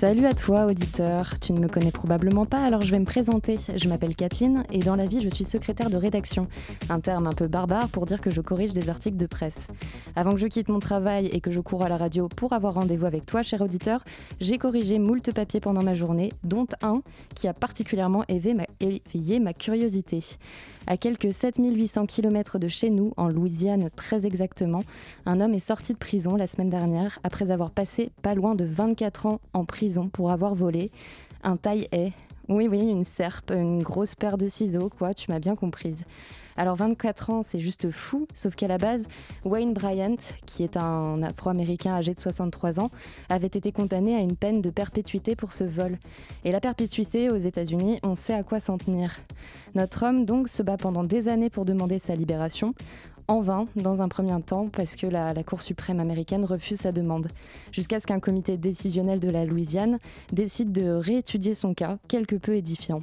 Salut à toi, auditeur. Tu ne me connais probablement pas, alors je vais me présenter. Je m'appelle Kathleen et dans la vie, je suis secrétaire de rédaction. Un terme un peu barbare pour dire que je corrige des articles de presse. Avant que je quitte mon travail et que je cours à la radio pour avoir rendez-vous avec toi, cher auditeur, j'ai corrigé moult papiers pendant ma journée, dont un qui a particulièrement éveillé ma curiosité. À quelques 7800 km de chez nous, en Louisiane très exactement, un homme est sorti de prison la semaine dernière après avoir passé pas loin de 24 ans en prison pour avoir volé un taille-haie. Oui, oui, une serpe, une grosse paire de ciseaux, quoi, tu m'as bien comprise. Alors 24 ans, c'est juste fou, sauf qu'à la base, Wayne Bryant, qui est un Afro-Américain âgé de 63 ans, avait été condamné à une peine de perpétuité pour ce vol. Et la perpétuité aux États-Unis, on sait à quoi s'en tenir. Notre homme donc se bat pendant des années pour demander sa libération en vain dans un premier temps parce que la, la Cour suprême américaine refuse sa demande, jusqu'à ce qu'un comité décisionnel de la Louisiane décide de réétudier son cas, quelque peu édifiant.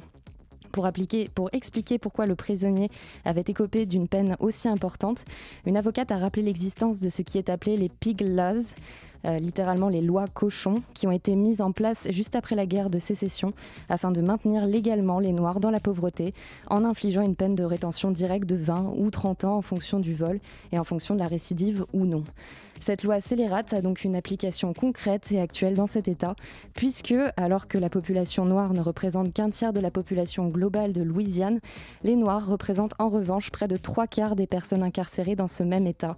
Pour, pour, expliquer pourquoi le prisonnier avait écopé d'une peine aussi importante, une avocate a rappelé l'existence de ce qui est appelé les pig laws, euh, littéralement les lois cochons, qui ont été mises en place juste après la guerre de sécession afin de maintenir légalement les Noirs dans la pauvreté en infligeant une peine de rétention directe de 20 ou 30 ans en fonction du vol et en fonction de la récidive ou non. Cette loi scélérate a donc une application concrète et actuelle dans cet État, puisque, alors que la population noire ne représente qu'un tiers de la population globale de Louisiane, les Noirs représentent en revanche près de trois quarts des personnes incarcérées dans ce même État.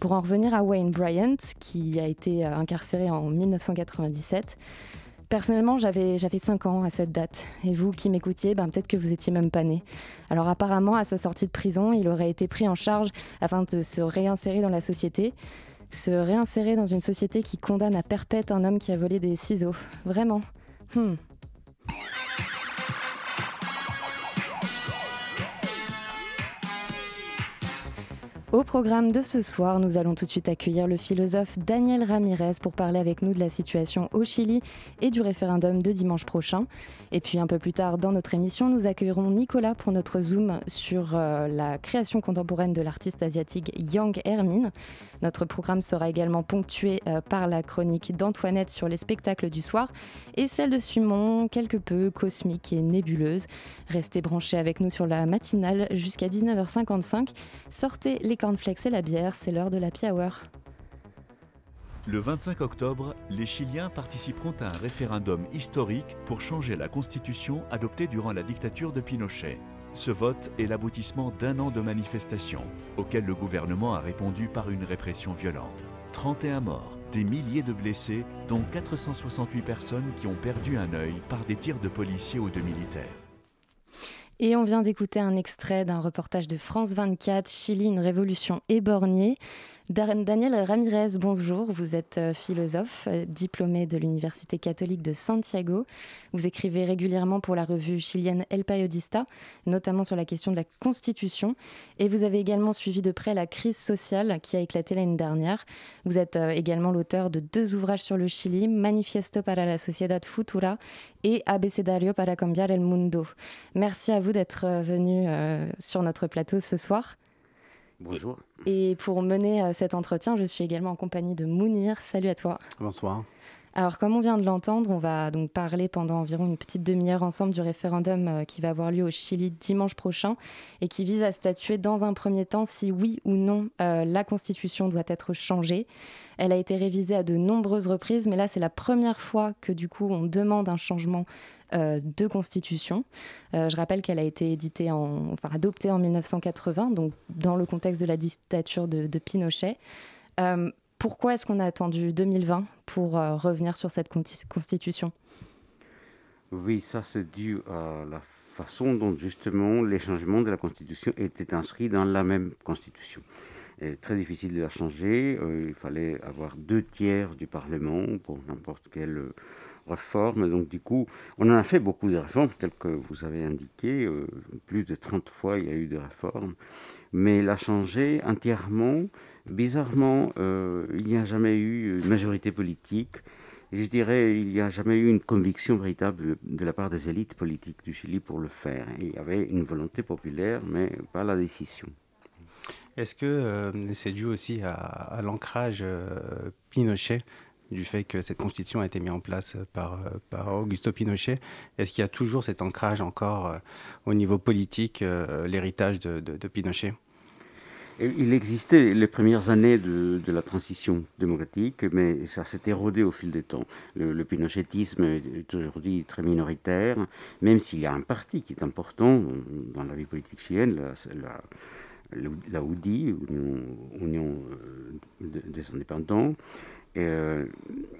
Pour en revenir à Wayne Bryant, qui a été euh, incarcéré en 1997, Personnellement, j'avais 5 ans à cette date. Et vous qui m'écoutiez, ben, peut-être que vous étiez même pas né. Alors apparemment, à sa sortie de prison, il aurait été pris en charge afin de se réinsérer dans la société. Se réinsérer dans une société qui condamne à perpète un homme qui a volé des ciseaux. Vraiment. Hmm. Au programme de ce soir, nous allons tout de suite accueillir le philosophe Daniel Ramirez pour parler avec nous de la situation au Chili et du référendum de dimanche prochain. Et puis un peu plus tard dans notre émission, nous accueillerons Nicolas pour notre zoom sur euh, la création contemporaine de l'artiste asiatique Yang Hermine. Notre programme sera également ponctué euh, par la chronique d'Antoinette sur les spectacles du soir et celle de Simon, quelque peu cosmique et nébuleuse. Restez branchés avec nous sur la matinale jusqu'à 19h55. Sortez les cornflakes et la bière, c'est l'heure de la hour. Le 25 octobre, les Chiliens participeront à un référendum historique pour changer la constitution adoptée durant la dictature de Pinochet. Ce vote est l'aboutissement d'un an de manifestations, auxquelles le gouvernement a répondu par une répression violente. 31 morts, des milliers de blessés, dont 468 personnes qui ont perdu un œil par des tirs de policiers ou de militaires. Et on vient d'écouter un extrait d'un reportage de France 24, Chili, une révolution éborgnée. Daniel Ramirez, bonjour. Vous êtes euh, philosophe, euh, diplômé de l'Université catholique de Santiago. Vous écrivez régulièrement pour la revue chilienne El Periodista, notamment sur la question de la Constitution. Et vous avez également suivi de près la crise sociale qui a éclaté l'année dernière. Vous êtes euh, également l'auteur de deux ouvrages sur le Chili, Manifiesto para la Sociedad Futura et Abecedario para cambiar el mundo. Merci à vous d'être venu sur notre plateau ce soir. Bonjour. Et pour mener euh, cet entretien, je suis également en compagnie de Mounir. Salut à toi. Bonsoir. Alors, comme on vient de l'entendre, on va donc parler pendant environ une petite demi-heure ensemble du référendum euh, qui va avoir lieu au Chili dimanche prochain et qui vise à statuer dans un premier temps si oui ou non euh, la Constitution doit être changée. Elle a été révisée à de nombreuses reprises, mais là, c'est la première fois que du coup, on demande un changement euh, de constitution. Je rappelle qu'elle a été éditée en, enfin, adoptée en 1980, donc dans le contexte de la dictature de, Pinochet. Pourquoi est-ce qu'on a attendu 2020 pour revenir sur cette constitution? Oui, ça c'est dû à la façon dont justement les changements de la constitution étaient inscrits dans la même constitution. très difficile de la changer. il fallait avoir deux tiers du Parlement pour n'importe quelle réformes. Donc du coup, on en a fait beaucoup de réformes, telles que vous avez indiqué. plus de 30 fois, il y a eu des réformes. Mais il a changé entièrement. Bizarrement, il n'y a jamais eu une majorité politique je dirais, il n'y a jamais eu une conviction véritable de la part des élites politiques du Chili pour le faire. Il y avait une volonté populaire, mais pas la décision. Est-ce que euh, c'est dû aussi à, l'ancrage euh, Pinochet du fait que cette constitution a été mise en place par, euh, Augusto Pinochet? Est-ce qu'il y a toujours cet ancrage encore au niveau politique, l'héritage de Pinochet? Il existait les premières années de, la transition démocratique, mais ça s'est érodé au fil des temps. Le, pinochetisme est aujourd'hui très minoritaire, même s'il y a un parti qui est important dans la vie politique chilienne, la, la, Union, euh, des indépendants, euh,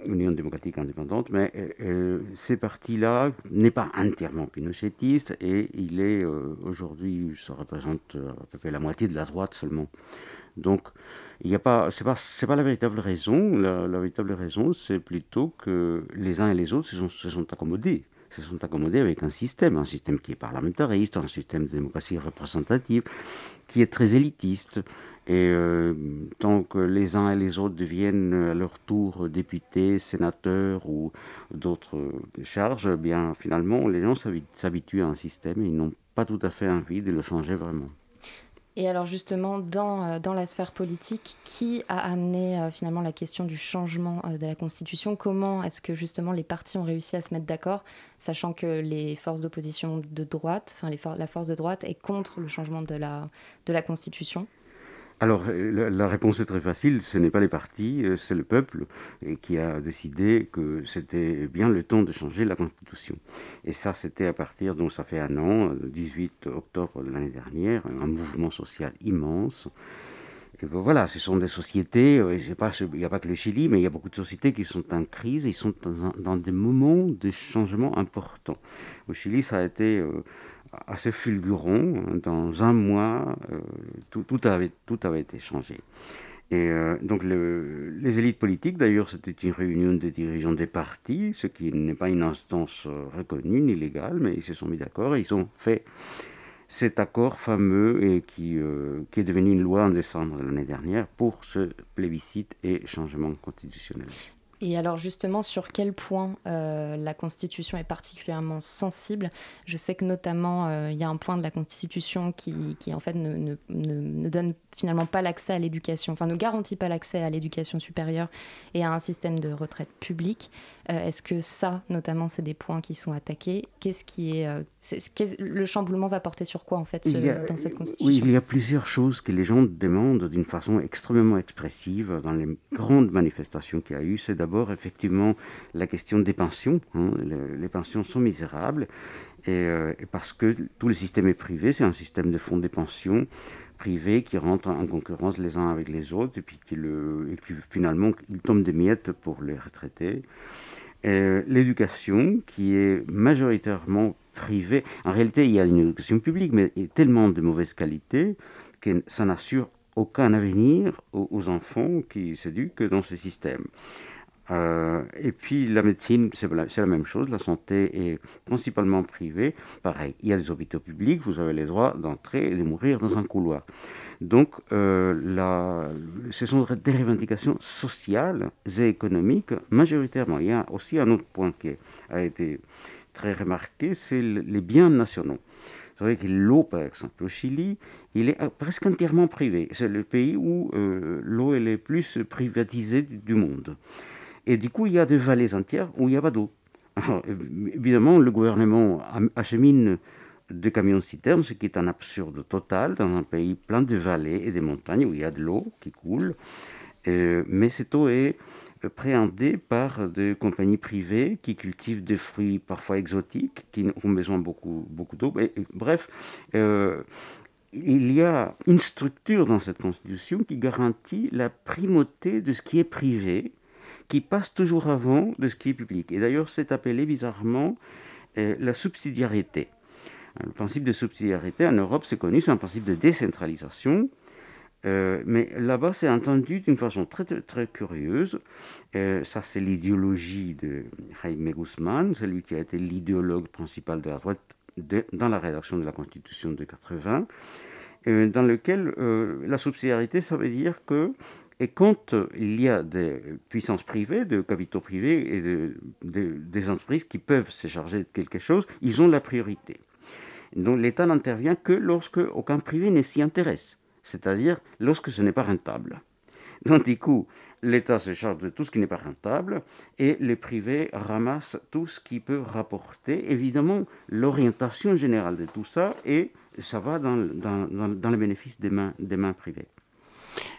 Union démocratique indépendante, mais euh, euh, ces partis-là n'est pas entièrement pinochetiste et il est aujourd'hui, ça représente à peu près la moitié de la droite seulement. Donc, il n'y a pas, c'est pas, pas la véritable raison. La, véritable raison, c'est plutôt que les uns et les autres se sont, se sont accommodés se sont accommodés avec un système, un système qui est parlamentariste, un système de démocratie représentative, qui est très élitiste, et euh, tant que les uns et les autres deviennent à leur tour députés, sénateurs ou d'autres charges, eh bien finalement les gens s'habituent à un système et ils n'ont pas tout à fait envie de le changer vraiment. Et alors justement, dans, euh, dans la sphère politique, qui a amené euh, finalement la question du changement de la Constitution? Comment est-ce que justement les partis ont réussi à se mettre d'accord, sachant que les forces d'opposition de droite, enfin la force de droite est contre le changement de la, de la Constitution? Alors, la, réponse est très facile, ce n'est pas les partis, euh, c'est le peuple qui a décidé que c'était bien le temps de changer la Constitution. Et ça, c'était à partir, donc ça fait un an, le 18 octobre de l'année dernière, un mouvement social immense. Et voilà, ce sont des sociétés, euh, il n'y a pas que le Chili, mais il y a beaucoup de sociétés qui sont en crise, ils sont dans, des moments de changement importants. Au Chili, ça a été... Euh, assez fulgurant. Dans un mois, euh, tout, tout, avait, tout avait été changé. Et euh, donc les élites politiques, d'ailleurs, c'était une réunion des dirigeants des partis, ce qui n'est pas une instance euh, reconnue ni légale, mais ils se sont mis d'accord et ils ont fait cet accord fameux et qui, qui est devenu une loi en décembre de l'année dernière pour ce plébiscite et changement constitutionnel. Et alors justement, sur quel point euh, la Constitution est particulièrement sensible? Je sais que notamment, euh, il y a un point de la Constitution qui, en fait ne, ne, ne donne finalement pas l'accès à l'éducation, enfin ne garantit pas l'accès à l'éducation supérieure et à un système de retraite publique. Euh, est-ce que ça, notamment, c'est des points qui sont attaqués? Qu'est-ce qui est, euh, le chamboulement va porter sur quoi en fait dans cette constitution? Oui, il y a plusieurs choses que les gens demandent d'une façon extrêmement expressive dans les grandes manifestations qu'il y a eu. C'est d'abord effectivement la question des pensions. Hein. Les, pensions sont misérables et, euh, et, parce que tout le système est privé, c'est un système de fonds de pensions privés qui rentrent en concurrence les uns avec les autres et puis qui, finalement tombent des miettes pour les retraités. L'éducation qui est majoritairement privée. En réalité, il y a une éducation publique, mais tellement de mauvaise qualité que ça n'assure aucun avenir aux enfants qui s'éduquent dans ce système. Euh, et puis la médecine, c'est la, même chose. La santé est principalement privée. Pareil, il y a des hôpitaux publics, vous avez le droit d'entrer et de mourir dans un couloir. Donc, euh, ce sont des revendications sociales et économiques majoritairement. Il y a aussi un autre point qui a été très remarqué, c'est les biens nationaux. Vous savez que l'eau, par exemple, au Chili, il est presque entièrement privé. C'est le pays où euh, l'eau est le plus privatisée du monde. Et du coup, il y a des vallées entières où il n'y a pas d'eau. Évidemment, le gouvernement achemine des camions-citernes, ce qui est un absurde total dans un pays plein de vallées et de montagnes où il y a de l'eau qui coule. Euh, mais cette eau est préhendée par des compagnies privées qui cultivent des fruits parfois exotiques, qui ont besoin beaucoup, beaucoup d'eau. Bref, euh, il y a une structure dans cette constitution qui garantit la primauté de ce qui est privé qui passe toujours avant de ce qui est public. Et d'ailleurs, c'est appelé bizarrement euh, la subsidiarité. Le principe de subsidiarité en Europe, c'est connu, c'est un principe de décentralisation. Euh, mais là-bas, c'est entendu d'une façon très, très, curieuse. Euh, ça, c'est l'idéologie de Jaime Guzman, celui qui a été l'idéologue principal de la droite dans la rédaction de la Constitution de 80, euh, dans lequel la subsidiarité, ça veut dire que et quand il y a des puissances privées, de capitaux privés et de, des entreprises qui peuvent se charger de quelque chose, ils ont la priorité. Donc l'État n'intervient que lorsque aucun privé ne s'y intéresse c'est-à-dire lorsque ce n'est pas rentable. Donc du coup, l'État se charge de tout ce qui n'est pas rentable et les privés ramassent tout ce qui peut rapporter. Évidemment, l'orientation générale de tout ça, et ça va dans, dans, dans, le bénéfice des mains, des mains privées.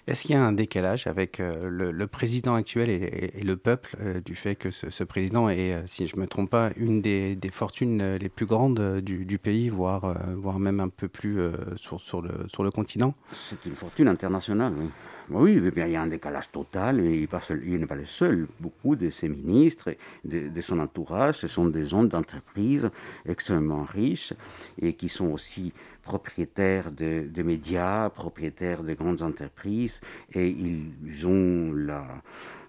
Est-ce qu'il y a un décalage avec euh, le, président actuel et, le peuple euh, du fait que ce, président est, euh, si je ne me trompe pas, une des, fortunes les plus grandes du, pays, voire, voire même un peu plus sur, le, sur le continent? C'est une fortune internationale, oui. Oui, mais il y a un décalage total, il, il n'est pas le seul. Beaucoup de ses ministres, de, de son entourage, ce sont des hommes d'entreprise extrêmement riches et qui sont aussi propriétaires de, médias, propriétaires de grandes entreprises, et ils ont la,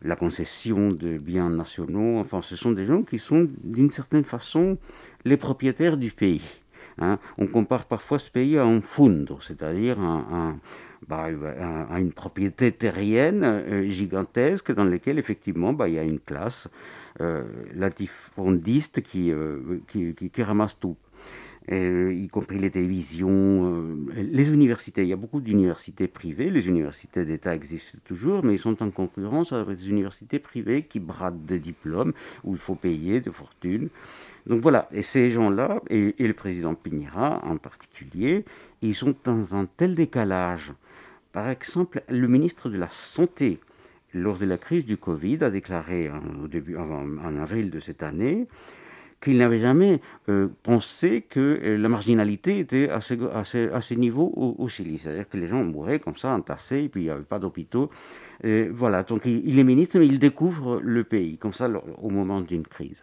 la concession de biens nationaux. Enfin, ce sont des gens qui sont d'une certaine façon les propriétaires du pays. Hein. On compare parfois ce pays à un fundo, c'est-à-dire un, bah, à une propriété terrienne euh, gigantesque dans laquelle effectivement bah, il y a une classe euh, latifondiste qui, euh, ramasse tout. y compris les télévisions, les universités. Il y a beaucoup d'universités privées. Les universités d'État existent toujours, mais ils sont en concurrence avec des universités privées qui bradent des diplômes où il faut payer de fortune. Donc voilà, et ces gens-là, et, le président Pinera en particulier, ils sont dans un tel décalage. Par exemple, le ministre de la Santé, lors de la crise du Covid, a déclaré début, en, avril de cette année qu'il n'avait jamais euh, pensé que euh, la marginalité était à ce, à ce, niveau au, Chili. C'est-à-dire que les gens mouraient comme ça, entassés, et puis il n'y avait pas d'hôpitaux. voilà, donc il, il, est ministre, mais il découvre le pays, comme ça, au moment d'une crise.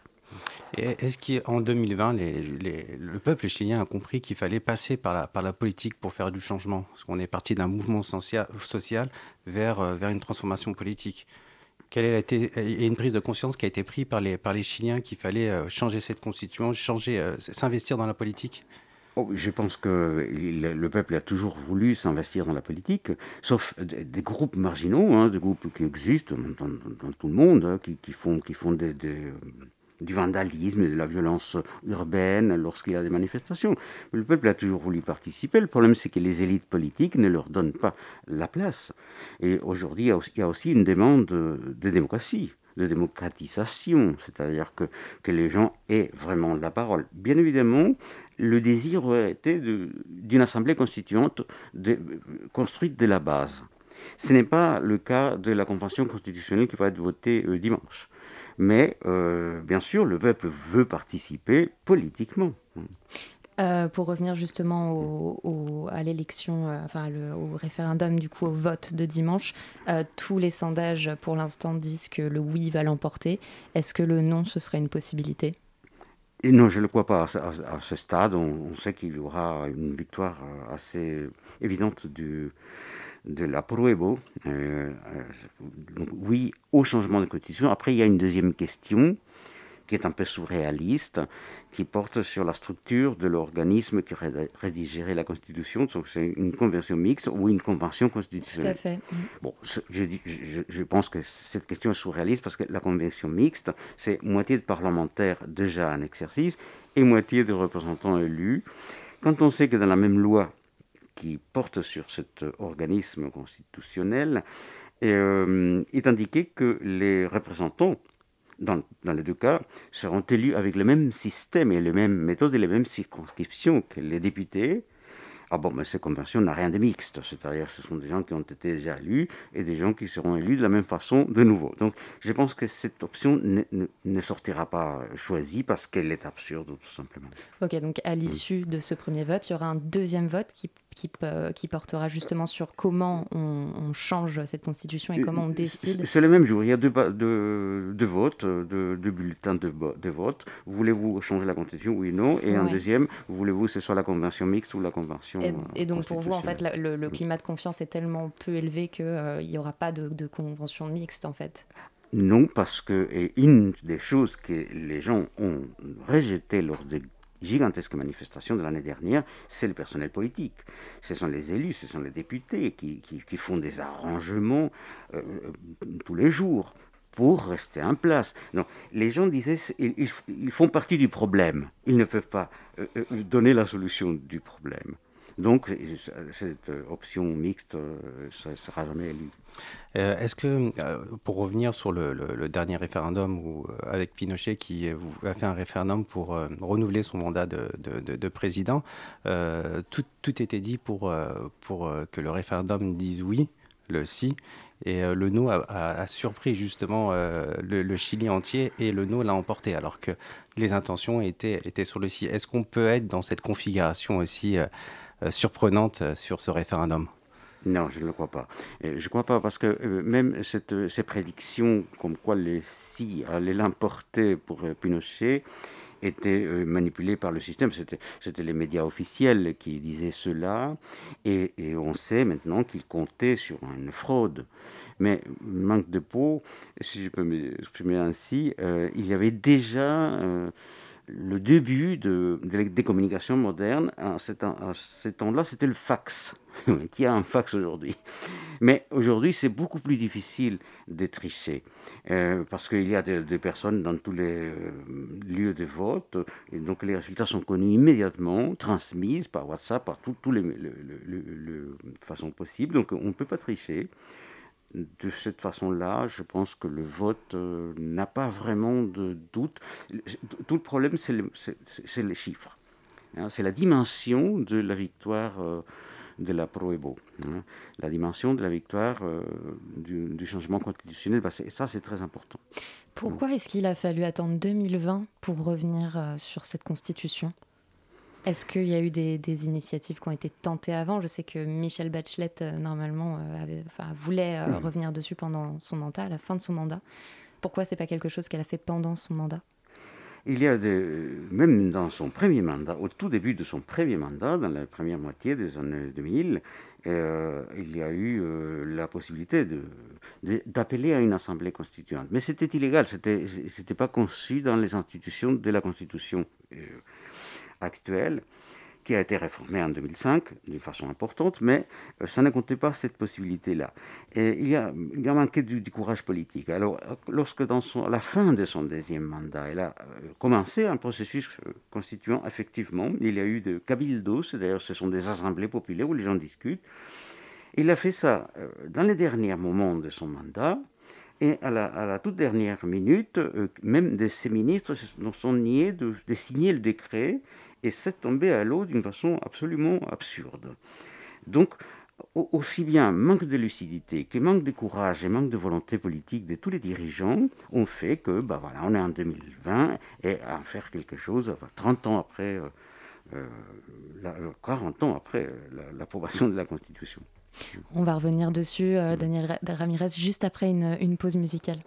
Est-ce qu'en 2020, le peuple chilien a compris qu'il fallait passer par la, politique pour faire du changement? Parce qu'on est parti d'un mouvement social, vers, euh, vers une transformation politique. Quelle a été, une prise de conscience qui a été prise par les, par Chiliens qu'il fallait euh, changer cette constitution, changer, euh, s'investir dans la politique? Oh, je pense que le peuple a toujours voulu s'investir dans la politique, sauf des, groupes marginaux, hein, des groupes qui existent dans, tout le monde, hein, qui, qui font des, du vandalisme de la violence urbaine lorsqu'il y a des manifestations. Le peuple a toujours voulu participer. Le problème, c'est que les élites politiques ne leur donnent pas la place. Et aujourd'hui, il y a aussi une demande de démocratie de démocratisation, c'est-à-dire que, que les gens aient vraiment la parole. Bien évidemment, le désir aurait été d'une assemblée constituante construite de la base. Ce n'est pas le cas de la convention constitutionnelle qui va être votée euh, dimanche. Mais euh, bien sûr, le peuple veut participer politiquement. Euh, pour revenir justement au, à l'élection, euh, enfin au référendum, du coup au vote de dimanche, tous les sondages pour l'instant disent que le oui va l'emporter. Est-ce que le non, ce serait une possibilité? Non, je ne le crois pas. À, ce stade, on, on sait qu'il y aura une victoire assez évidente du, de la Pruebo. Euh, euh oui au changement de constitution. Après, il y a une deuxième question qui est un peu surréaliste, qui porte sur la structure de l'organisme qui rédigerait la Constitution. Donc, c'est une convention mixte ou une convention constitutionnelle. Tout à fait. Bon, je, je, je, pense que cette question est surréaliste parce que la convention mixte, c'est moitié de parlementaires déjà en exercice et moitié de représentants élus. Quand on sait que dans la même loi, qui porte sur cet organisme constitutionnel euh, est indiqué que les représentants, dans, les deux cas, seront élus avec le même système et les mêmes méthodes et les mêmes circonscriptions que les députés. Ah bon, mais ces conventions n'ont rien de mixte, c'est-à-dire ce sont des gens qui ont été déjà élus et des gens qui seront élus de la même façon de nouveau. Donc je pense que cette option ne sortira pas choisie parce qu'elle est absurde tout simplement. Ok, donc à l'issue de ce premier vote, il y aura un deuxième vote qui qui, qui, portera justement sur comment on, change cette constitution et comment on décide. C'est le même jour, il y a deux, deux, deux votes, deux, bulletins de, de, vote. Voulez-vous changer la constitution, oui ou non Et un deuxième, voulez-vous que ce soit la convention mixte ou la convention constitution. Et, donc pour vous, en fait, le, climat de confiance est tellement peu élevé qu'il n'y aura pas de, de, convention mixte, en fait Non, parce que et une des choses que les gens ont rejetées lors des gigantesques manifestations de l'année dernière, c'est le personnel politique. Ce sont les élus, ce sont les députés qui, qui, font des arrangements tous les jours pour rester en place. Non, les gens disaient ils, ils, font partie du problème. Ils ne peuvent pas euh, euh, donner la solution du problème. Donc, cette option mixte, euh, ne sera jamais élue. Est-ce que, pour revenir sur le, dernier référendum où, avec Pinochet qui a fait un référendum pour renouveler son mandat de, de, président, tout, tout, était dit pour, pour que le référendum dise oui, le si, et euh, le no a, surpris justement euh, le, Chili entier et le no l'a emporté alors que les intentions étaient, étaient sur le si. Est-ce qu'on peut être dans cette configuration aussi euh, surprenante sur ce référendum non, je ne le crois pas. Je ne crois pas parce que même cette, ces prédictions comme quoi le si allait l'emporter pour Pinochet, étaient manipulées par le système. C'était les médias officiels qui disaient cela. Et, on sait maintenant qu'ils comptaient sur une fraude. Mais manque de peau, si je peux m'exprimer ainsi, euh, il y avait déjà euh, le début de, des communications modernes. À ce temps-là, c'était le fax. qui a un fax aujourd'hui Mais aujourd'hui, c'est beaucoup plus difficile de tricher. Euh, parce qu'il y a des, personnes dans tous les lieux de vote. Et donc, les résultats sont connus immédiatement, transmis par WhatsApp, par toutes les, façons possibles. Donc, on ne peut pas tricher de cette façon-là, je pense que le vote euh, n'a pas vraiment de doute. Tout le problème, c'est les chiffres. Hein. c'est la dimension de la victoire euh, de la Proebo. Hein. la dimension de la victoire euh, du, changement constitutionnel, bah, ça c'est très important. Pourquoi est-ce qu'il a fallu attendre 2020 pour revenir sur cette constitution? Est-ce qu'il y a eu des, initiatives qui ont été tentées avant? Je sais que Michel Bachelet, euh, normalement, euh, voulait euh, hmm. revenir dessus pendant son mandat, à la fin de son mandat. Pourquoi c'est pas quelque chose qu'elle a fait pendant son mandat? Il y a même dans son premier mandat, au tout début de son premier mandat, dans la première moitié des années 2000, il y a eu la possibilité d'appeler à une assemblée constituante. Mais c'était illégal, c'était n'était pas conçu dans les institutions de la Constitution actuelle, qui a été réformée en 2005 d'une façon importante, mais euh, ça ne comptait pas cette possibilité-là. Et il y a, il manqué du, courage politique. Alors, lorsque à la fin de son deuxième mandat, elle a euh, commencé un processus euh, constituant effectivement, il y a eu de cabildos, d'ailleurs ce sont des assemblées populaires où les gens discutent. Il a fait ça dans les derniers moments de son mandat, et à la, toute dernière minute, même de ses ministres sont niés de signer le décret et c'est tombé à l'eau d'une façon absolument absurde. Donc, aussi bien manque de lucidité que manque de courage et manque de volonté politique de tous les dirigeants ont fait que, bah voilà, on est en 2020 et à faire quelque chose 30 ans après, euh, 40 euh, ans après l'approbation de la Constitution. On va revenir dessus, euh, Daniel Ramirez, juste après une pause musicale.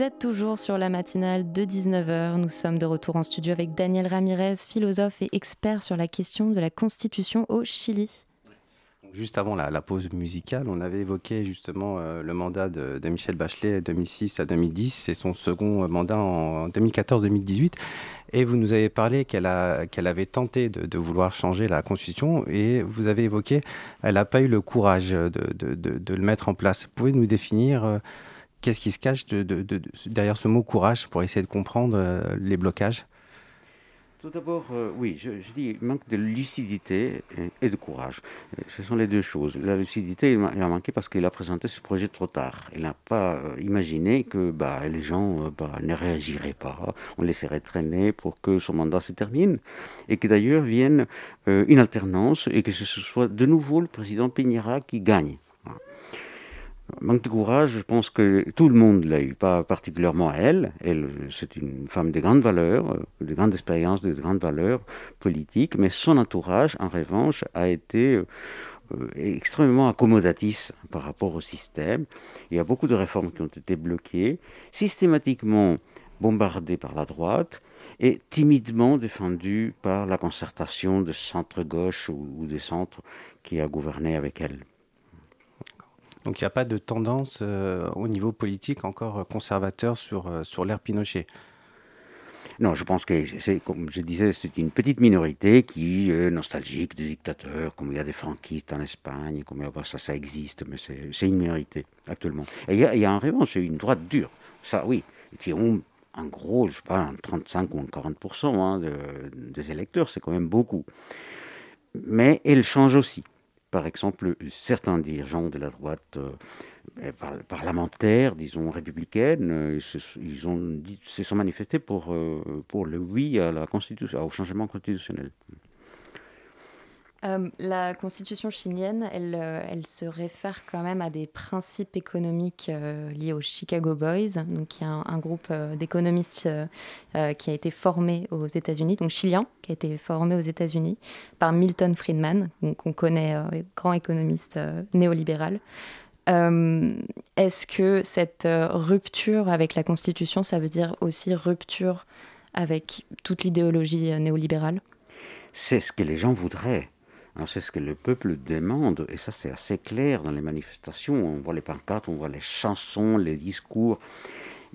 Êtes toujours sur la matinale de 19h. Nous sommes de retour en studio avec Daniel Ramirez, philosophe et expert sur la question de la constitution au Chili. Juste avant la, pause musicale, on avait évoqué justement euh, le mandat de, Michel Bachelet 2006 à 2010 et son second mandat en 2014-2018. Et vous nous avez parlé qu'elle avait tenté de, vouloir changer la Constitution et vous avez évoqué qu'elle n'a pas eu le courage de, le mettre en place. Pouvez nous définir euh, qu'est-ce qui se cache derrière ce mot courage pour essayer de comprendre euh, les blocages? Tout d'abord, euh, oui, je, dis manque de lucidité et, de courage. Euh, ce sont les deux choses. La lucidité, il a, manqué parce qu'il a présenté ce projet trop tard. Il n'a pas imaginé que bah, les gens bah, ne réagiraient pas, on laisserait traîner pour que son mandat se termine, et que d'ailleurs vienne une alternance et que ce soit de nouveau le président Piñera qui gagne. Manque de courage, je pense que tout le monde l'a eu, pas particulièrement elle. Elle, c'est une femme de grandes valeurs, de grandes expériences, de grandes valeurs politiques, mais son entourage, en revanche, a été euh, extrêmement accommodatif par rapport au système. Il y a beaucoup de réformes qui ont été bloquées, systématiquement bombardées par la droite et timidement défendues par la concertation de centre-gauche ou des centres qui a gouverné avec elle. Donc il n'y a pas de tendance euh, au niveau politique encore conservateur sur, euh, sur l'ère Pinochet. Non, je pense que c'est, comme je disais, c'est une petite minorité qui est nostalgique des dictateurs, comme il y a des franquistes en Espagne, comme ça, ça existe, mais c'est, une minorité actuellement. Et il y a, il y a en revanche une droite dure, ça oui, qui ont en gros, je sais pas, 35 ou 40% hein, des électeurs, c'est quand même beaucoup. Mais elle change aussi par exemple, certains dirigeants de la droite euh, parlementaire, disons républicaine, euh, ils ont dit, se sont manifestés pour, euh, pour le oui à la constitution, au changement constitutionnel. Euh, la constitution chilienne, elle, euh, elle, se réfère quand même à des principes économiques euh, liés aux Chicago Boys, donc qui est un, groupe d'économistes qui a été formé aux États-Unis, donc chilien, qui a été formé aux États-Unis par Milton Friedman, qu'on connaît, grand économiste néolibéral. Est-ce que cette rupture avec la constitution, ça veut dire aussi rupture avec toute l'idéologie néolibérale? C'est ce que les gens voudraient. C'est ce que le peuple demande, et ça c'est assez clair dans les manifestations. On voit les pancartes, on voit les chansons, les discours.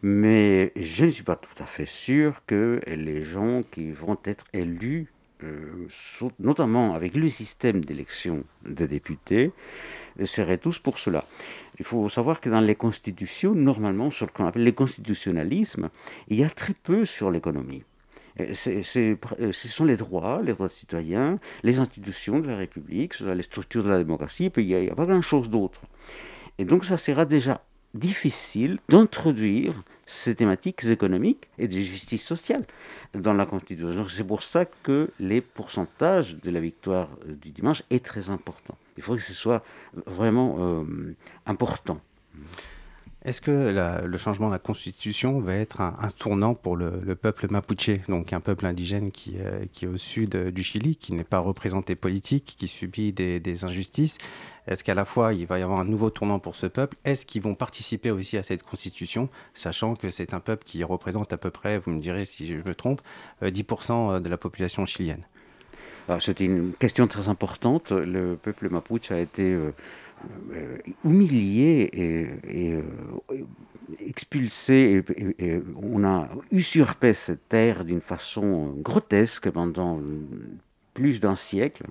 Mais je ne suis pas tout à fait sûr que les gens qui vont être élus, euh, notamment avec le système d'élection des députés, seraient tous pour cela. Il faut savoir que dans les constitutions, normalement, sur ce qu'on appelle les constitutionnalismes, il y a très peu sur l'économie. Euh, ce sont les droits, les droits citoyens, les institutions de la République, les structures de la démocratie, et puis il n'y a, pas grand-chose d'autre. Et donc ça sera déjà difficile d'introduire ces thématiques économiques et de justice sociale dans la Constitution. C'est pour ça que les pourcentages de la victoire euh, du dimanche est très important. Il faut que ce soit vraiment euh, important. Est-ce que le changement de la Constitution va être un, tournant pour le, peuple mapuche, donc un peuple indigène qui, euh, est au sud euh, du Chili, qui n'est pas représenté politique, qui subit des, injustices? Est-ce qu'à la fois il va y avoir un nouveau tournant pour ce peuple? Est-ce qu'ils vont participer aussi à cette Constitution, sachant que c'est un peuple qui représente à peu près, vous me direz si je me trompe, 10% euh, de la population chilienne? C'est une question très importante. Le peuple mapuche a été humilié et, euh, expulsé. Et, on a usurpé cette terre d'une façon grotesque pendant plus d'un siècle.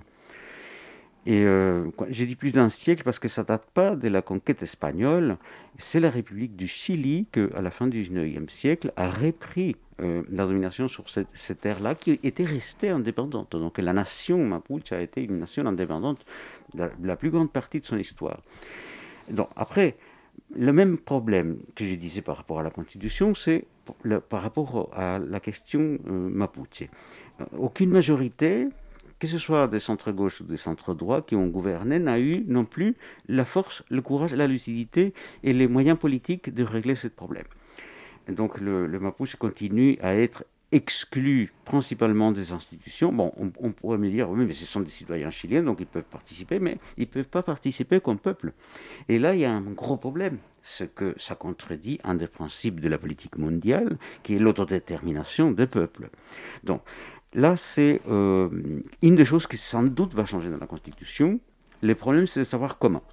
Et euh, j'ai dit plus d'un siècle parce que ça date pas de la conquête espagnole. C'est la République du Chili que, à la fin du 19e siècle, a repris la domination sur cette, cette terre-là qui était restée indépendante. Donc la nation mapuche a été une nation indépendante la, plus grande partie de son histoire. Donc, après, le même problème que je disais par rapport à la Constitution, c'est par rapport à la question euh, mapuche. Euh, aucune majorité, que ce soit des centres-gauche ou des centres-droits qui ont gouverné, n'a eu non plus la force, le courage, la lucidité et les moyens politiques de régler ce problème. donc le, le Mapuche continue à être exclus principalement des institutions. Bon, on, pourrait me dire, oui, mais ce sont des citoyens chiliens, donc ils peuvent participer, mais ils ne peuvent pas participer comme peuple. Et là, il y a un gros problème. ce que ça contredit un des principes de la politique mondiale, qui est l'autodétermination des peuples. Donc là, c'est euh, une des choses qui sans doute va changer dans la Constitution. Le problème, c'est de savoir comment.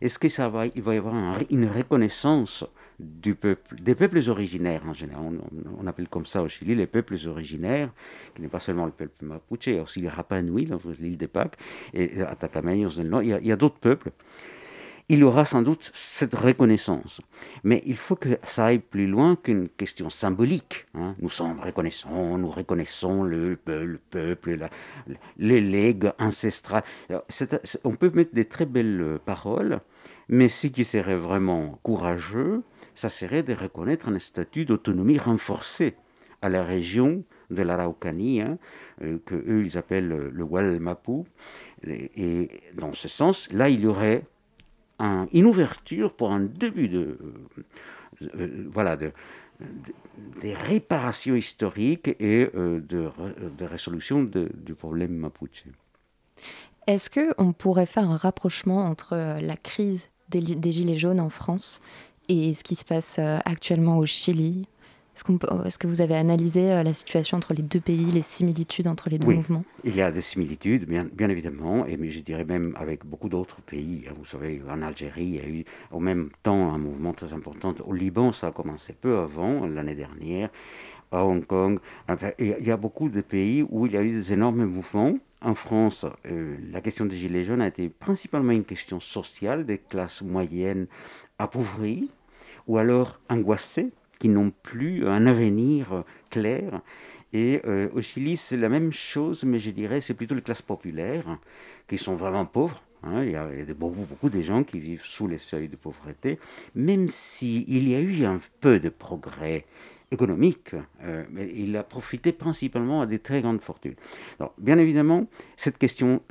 Est-ce qu'il va, il va y avoir une reconnaissance du peuple, des peuples originaires en général. On, appelle comme ça au Chili les peuples originaires, qui n'est pas seulement le peuple mapuche, il y a aussi les Rapa Nui, l'île des Pâques, et Atacameños il y a, d'autres peuples. Il y aura sans doute cette reconnaissance. Mais il faut que ça aille plus loin qu'une question symbolique. Hein. Nous sommes reconnaissants, nous reconnaissons le, le peuple, la, les legs ancestrales. on peut mettre des très belles paroles, mais ce qui serait vraiment courageux, ça serait de reconnaître un statut d'autonomie renforcée à la région de l'Araucanie, hein, euh, que eux ils appellent le Walmapu. Et, dans ce sens, là, il y aurait une ouverture pour un début de, euh, euh, voilà, de, des réparations historiques et de, résolution du problème mapuche. Est-ce qu'on pourrait faire un rapprochement entre la crise des, Gilets jaunes en France et ce qui se passe euh, actuellement au Chili est-ce, que vous avez analysé euh, la situation entre les deux pays, les similitudes entre les deux oui, mouvements? Il y a des similitudes, bien, bien évidemment, et je dirais même avec beaucoup d'autres pays. Hein. Vous savez, en Algérie, il y a eu au même temps un mouvement très important. Au Liban, ça a commencé peu avant, l'année dernière. À Hong Kong, il y a beaucoup de pays où il y a eu des énormes mouvements en France, euh, la question des Gilets jaunes a été principalement une question sociale des classes moyennes appauvries ou alors angoissées, qui n'ont plus un avenir clair. Et euh, au Chili, c'est la même chose, mais je dirais c'est plutôt les classes populaires qui sont vraiment pauvres. Hein. il y a, beaucoup, beaucoup de gens qui vivent sous les seuils de pauvreté, même s'il y a eu un peu de progrès économique, euh, mais il a profité principalement à des très grandes fortunes. Donc, bien évidemment, cette question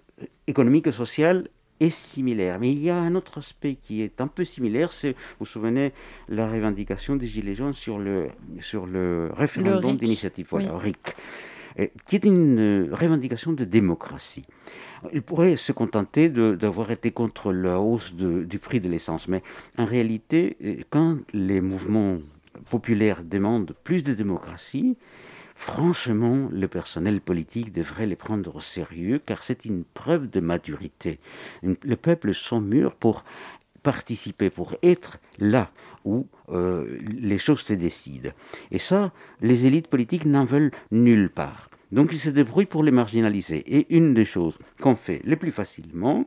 économique et sociale est similaire, mais il y a un autre aspect qui est un peu similaire, c'est, vous vous souvenez, la revendication des Gilets jaunes sur le, sur le référendum d'initiative, voilà, RIC, qui est une revendication de démocratie. Il pourrait se contenter d'avoir été contre la hausse du prix de l'essence, mais en réalité, quand les mouvements populaire demande plus de démocratie, franchement, le personnel politique devrait les prendre au sérieux car c'est une preuve de maturité. Le peuple sont mûrs pour participer, pour être là où euh, les choses se décident. Et ça, les élites politiques n'en veulent nulle part. Donc ils se débrouillent pour les marginaliser. Et une des choses qu'on fait le plus facilement,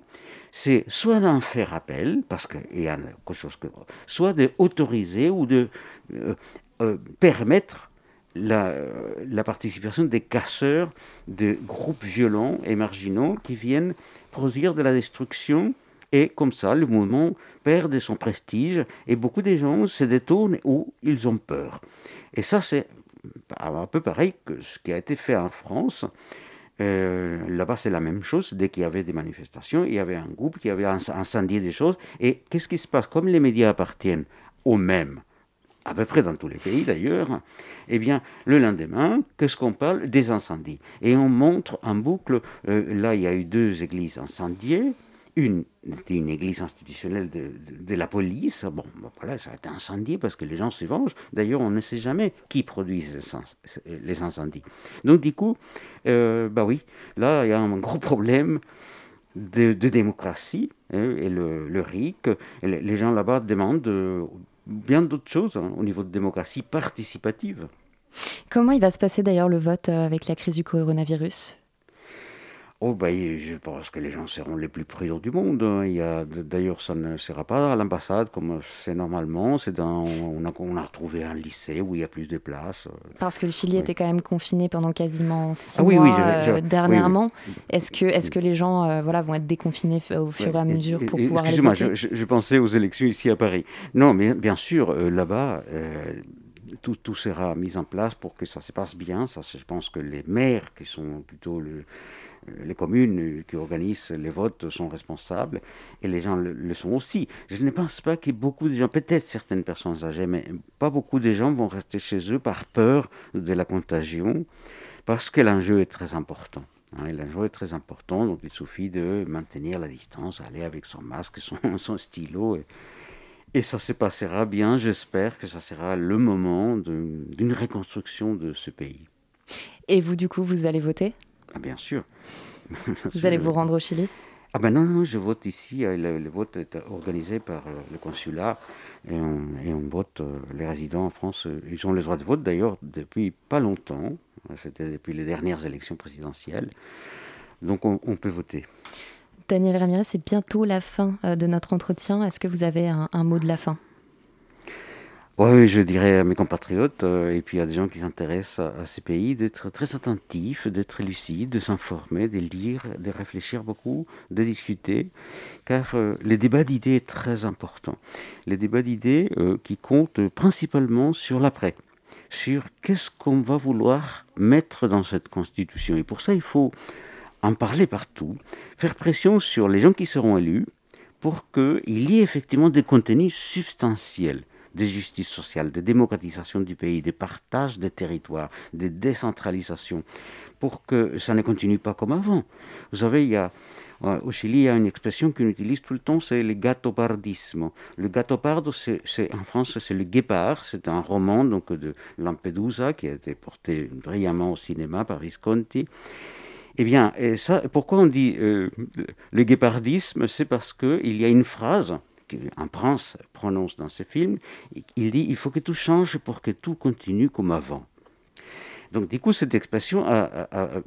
c'est soit d'en faire appel, parce qu'il y a quelque chose que... soit d'autoriser ou de euh, euh, permettre la, la, participation des casseurs de groupes violents et marginaux qui viennent produire de la destruction et comme ça le mouvement perd de son prestige et beaucoup de gens se détournent ou ils ont peur. Et ça c'est un peu pareil que ce qui a été fait en France. Euh, là-bas, c'est la même chose. Dès qu'il y avait des manifestations, il y avait un groupe qui avait incendié des choses. Et qu'est-ce qui se passe? Comme les médias appartiennent aux mêmes, à peu près dans tous les pays d'ailleurs, eh bien, le lendemain, qu'est-ce qu'on parle? Des incendies. Et on montre en boucle, euh, là, il y a eu deux églises incendiées, une une église institutionnelle de, la police. Bon, voilà, ça a été incendié parce que les gens se vengent. D'ailleurs, on ne sait jamais qui produit les incendies. Donc, du coup, euh, bah oui, là, il y a un gros problème de, démocratie. Hein, et le, RIC, les, gens là-bas demandent euh, bien d'autres choses hein, au niveau de démocratie participative. Comment il va se passer d'ailleurs le vote euh, avec la crise du coronavirus? Oh, bah, je pense que les gens seront les plus prudents du monde. Hein. Il y a, d'ailleurs, ça ne sera pas à l'ambassade comme c'est normalement. C'est dans, on, a, on a trouvé un lycée où il y a plus de places. Parce que le Chili était quand même confiné pendant quasiment six ah mois euh, dernièrement. Est-ce que, est-ce que les gens euh, voilà, vont être déconfinés au fur et à mesure pour pouvoir Excusez-moi, je, je, pensais aux élections ici à Paris. Non, mais bien sûr, euh, là-bas, tout, tout, sera mis en place pour que ça se passe bien. Ça, je pense que les maires, qui sont plutôt le les communes qui organisent les votes sont responsables et les gens le, sont aussi. Je ne pense pas que beaucoup de gens, peut-être certaines personnes âgées, mais pas beaucoup de gens vont rester chez eux par peur de la contagion parce que l'enjeu est très important. Hein, l'enjeu est très important, donc il suffit de maintenir la distance, aller avec son masque, son, son stylo. Et ça se passera bien, j'espère que ça sera le moment d'une reconstruction de ce pays. Et vous, du coup, vous allez voter? Ah, Bien sûr. vous allez vous rendre au Chili? Ah ben non, non, je vote ici. Euh, le, vote est organisé par euh, le consulat et on, vote. Euh, les résidents en France, ils ont le droit de vote d'ailleurs depuis pas longtemps. C'était depuis les dernières élections présidentielles. Donc on, peut voter. Daniel Ramirez, c'est bientôt la fin de notre entretien. Est-ce que vous avez un mot de la fin? Oui, je dirais à mes compatriotes euh, et puis à des gens qui s'intéressent à, ces pays d'être très attentifs, d'être lucides, de s'informer, de lire, de réfléchir beaucoup, de discuter, car euh, le débat d'idées est très important. Les débats d'idées euh, qui comptent principalement sur l'après, sur qu'est-ce qu'on va vouloir mettre dans cette constitution. Et pour ça, il faut en parler partout, faire pression sur les gens qui seront élus pour qu'il y ait effectivement des contenus substantiels de justice sociale, de démocratisation du pays, de partage des territoires, de décentralisation, pour que ça ne continue pas comme avant. Vous savez, il y a, euh, au Chili, il y a une expression qu'on utilise tout le temps, c'est le gatopardisme. Le gatopardo, c'est, en France, c'est le guépard. C'est un roman donc, de Lampedusa qui a été porté brillamment au cinéma par Visconti. Eh bien, et ça, pourquoi on dit euh, le guépardisme? C'est parce qu'il y a une phrase qu'un prince prononce dans ce film, il dit il faut que tout change pour que tout continue comme avant. Donc, du coup, cette expression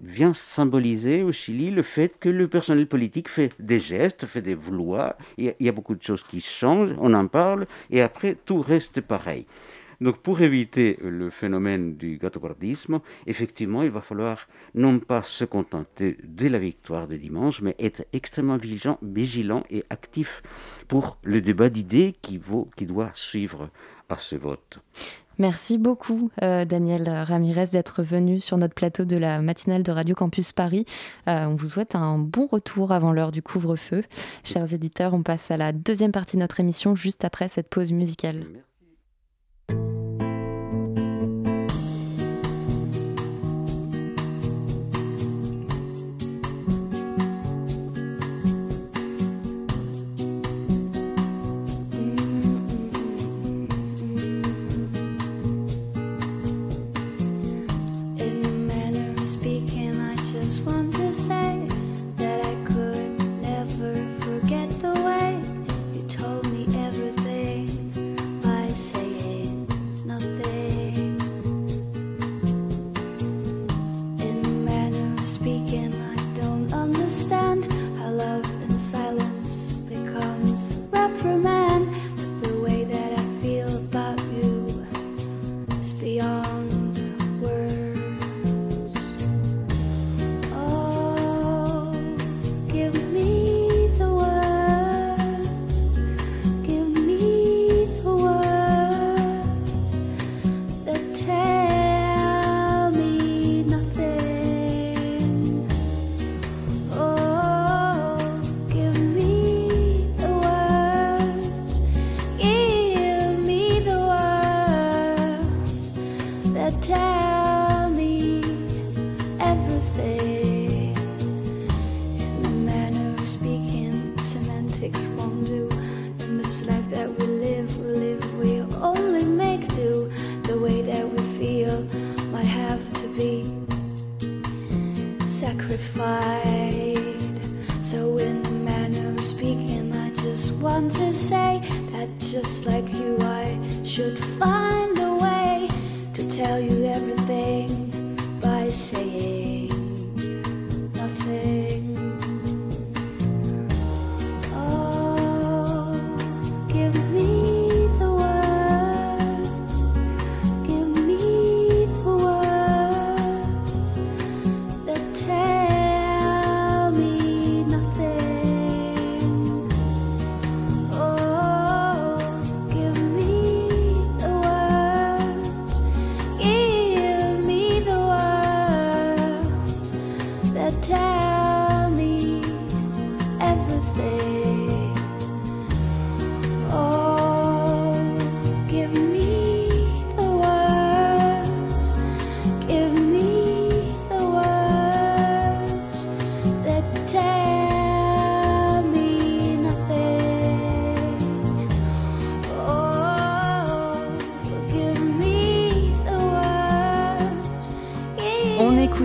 vient symboliser au Chili le fait que le personnel politique fait des gestes, fait des vouloirs. Il y a beaucoup de choses qui changent, on en parle, et après, tout reste pareil. Donc pour éviter le phénomène du gâteau-bardisme, effectivement, il va falloir non pas se contenter de la victoire de dimanche, mais être extrêmement vigilant, vigilant et actif pour le débat d'idées qui, qui doit suivre à ce vote. Merci beaucoup, euh, Daniel Ramirez, d'être venu sur notre plateau de la matinale de Radio Campus Paris. Euh, on vous souhaite un bon retour avant l'heure du couvre-feu. Chers éditeurs, on passe à la deuxième partie de notre émission juste après cette pause musicale. Thank you.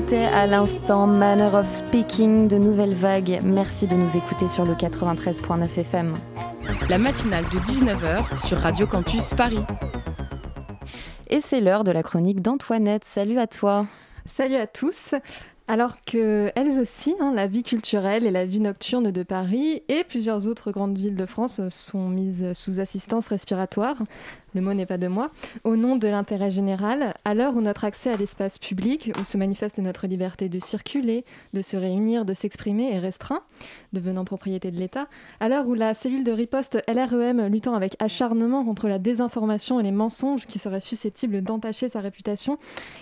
C'était à l'instant Manner of Speaking de Nouvelle Vague. Merci de nous écouter sur le 93.9 FM. La matinale de 19h sur Radio Campus Paris. Et c'est l'heure de la chronique d'Antoinette. Salut à toi. Salut à tous. Alors que elles aussi, hein, la vie culturelle et la vie nocturne de Paris et plusieurs autres grandes villes de France sont mises sous assistance respiratoire, le mot n'est pas de moi, au nom de l'intérêt général, à l'heure où notre accès à l'espace public, où se manifeste notre liberté de circuler, de se réunir, de s'exprimer, est restreint, devenant propriété de l'État, à l'heure où la cellule de riposte LREM luttant avec acharnement contre la désinformation et les mensonges qui seraient susceptibles d'entacher sa réputation,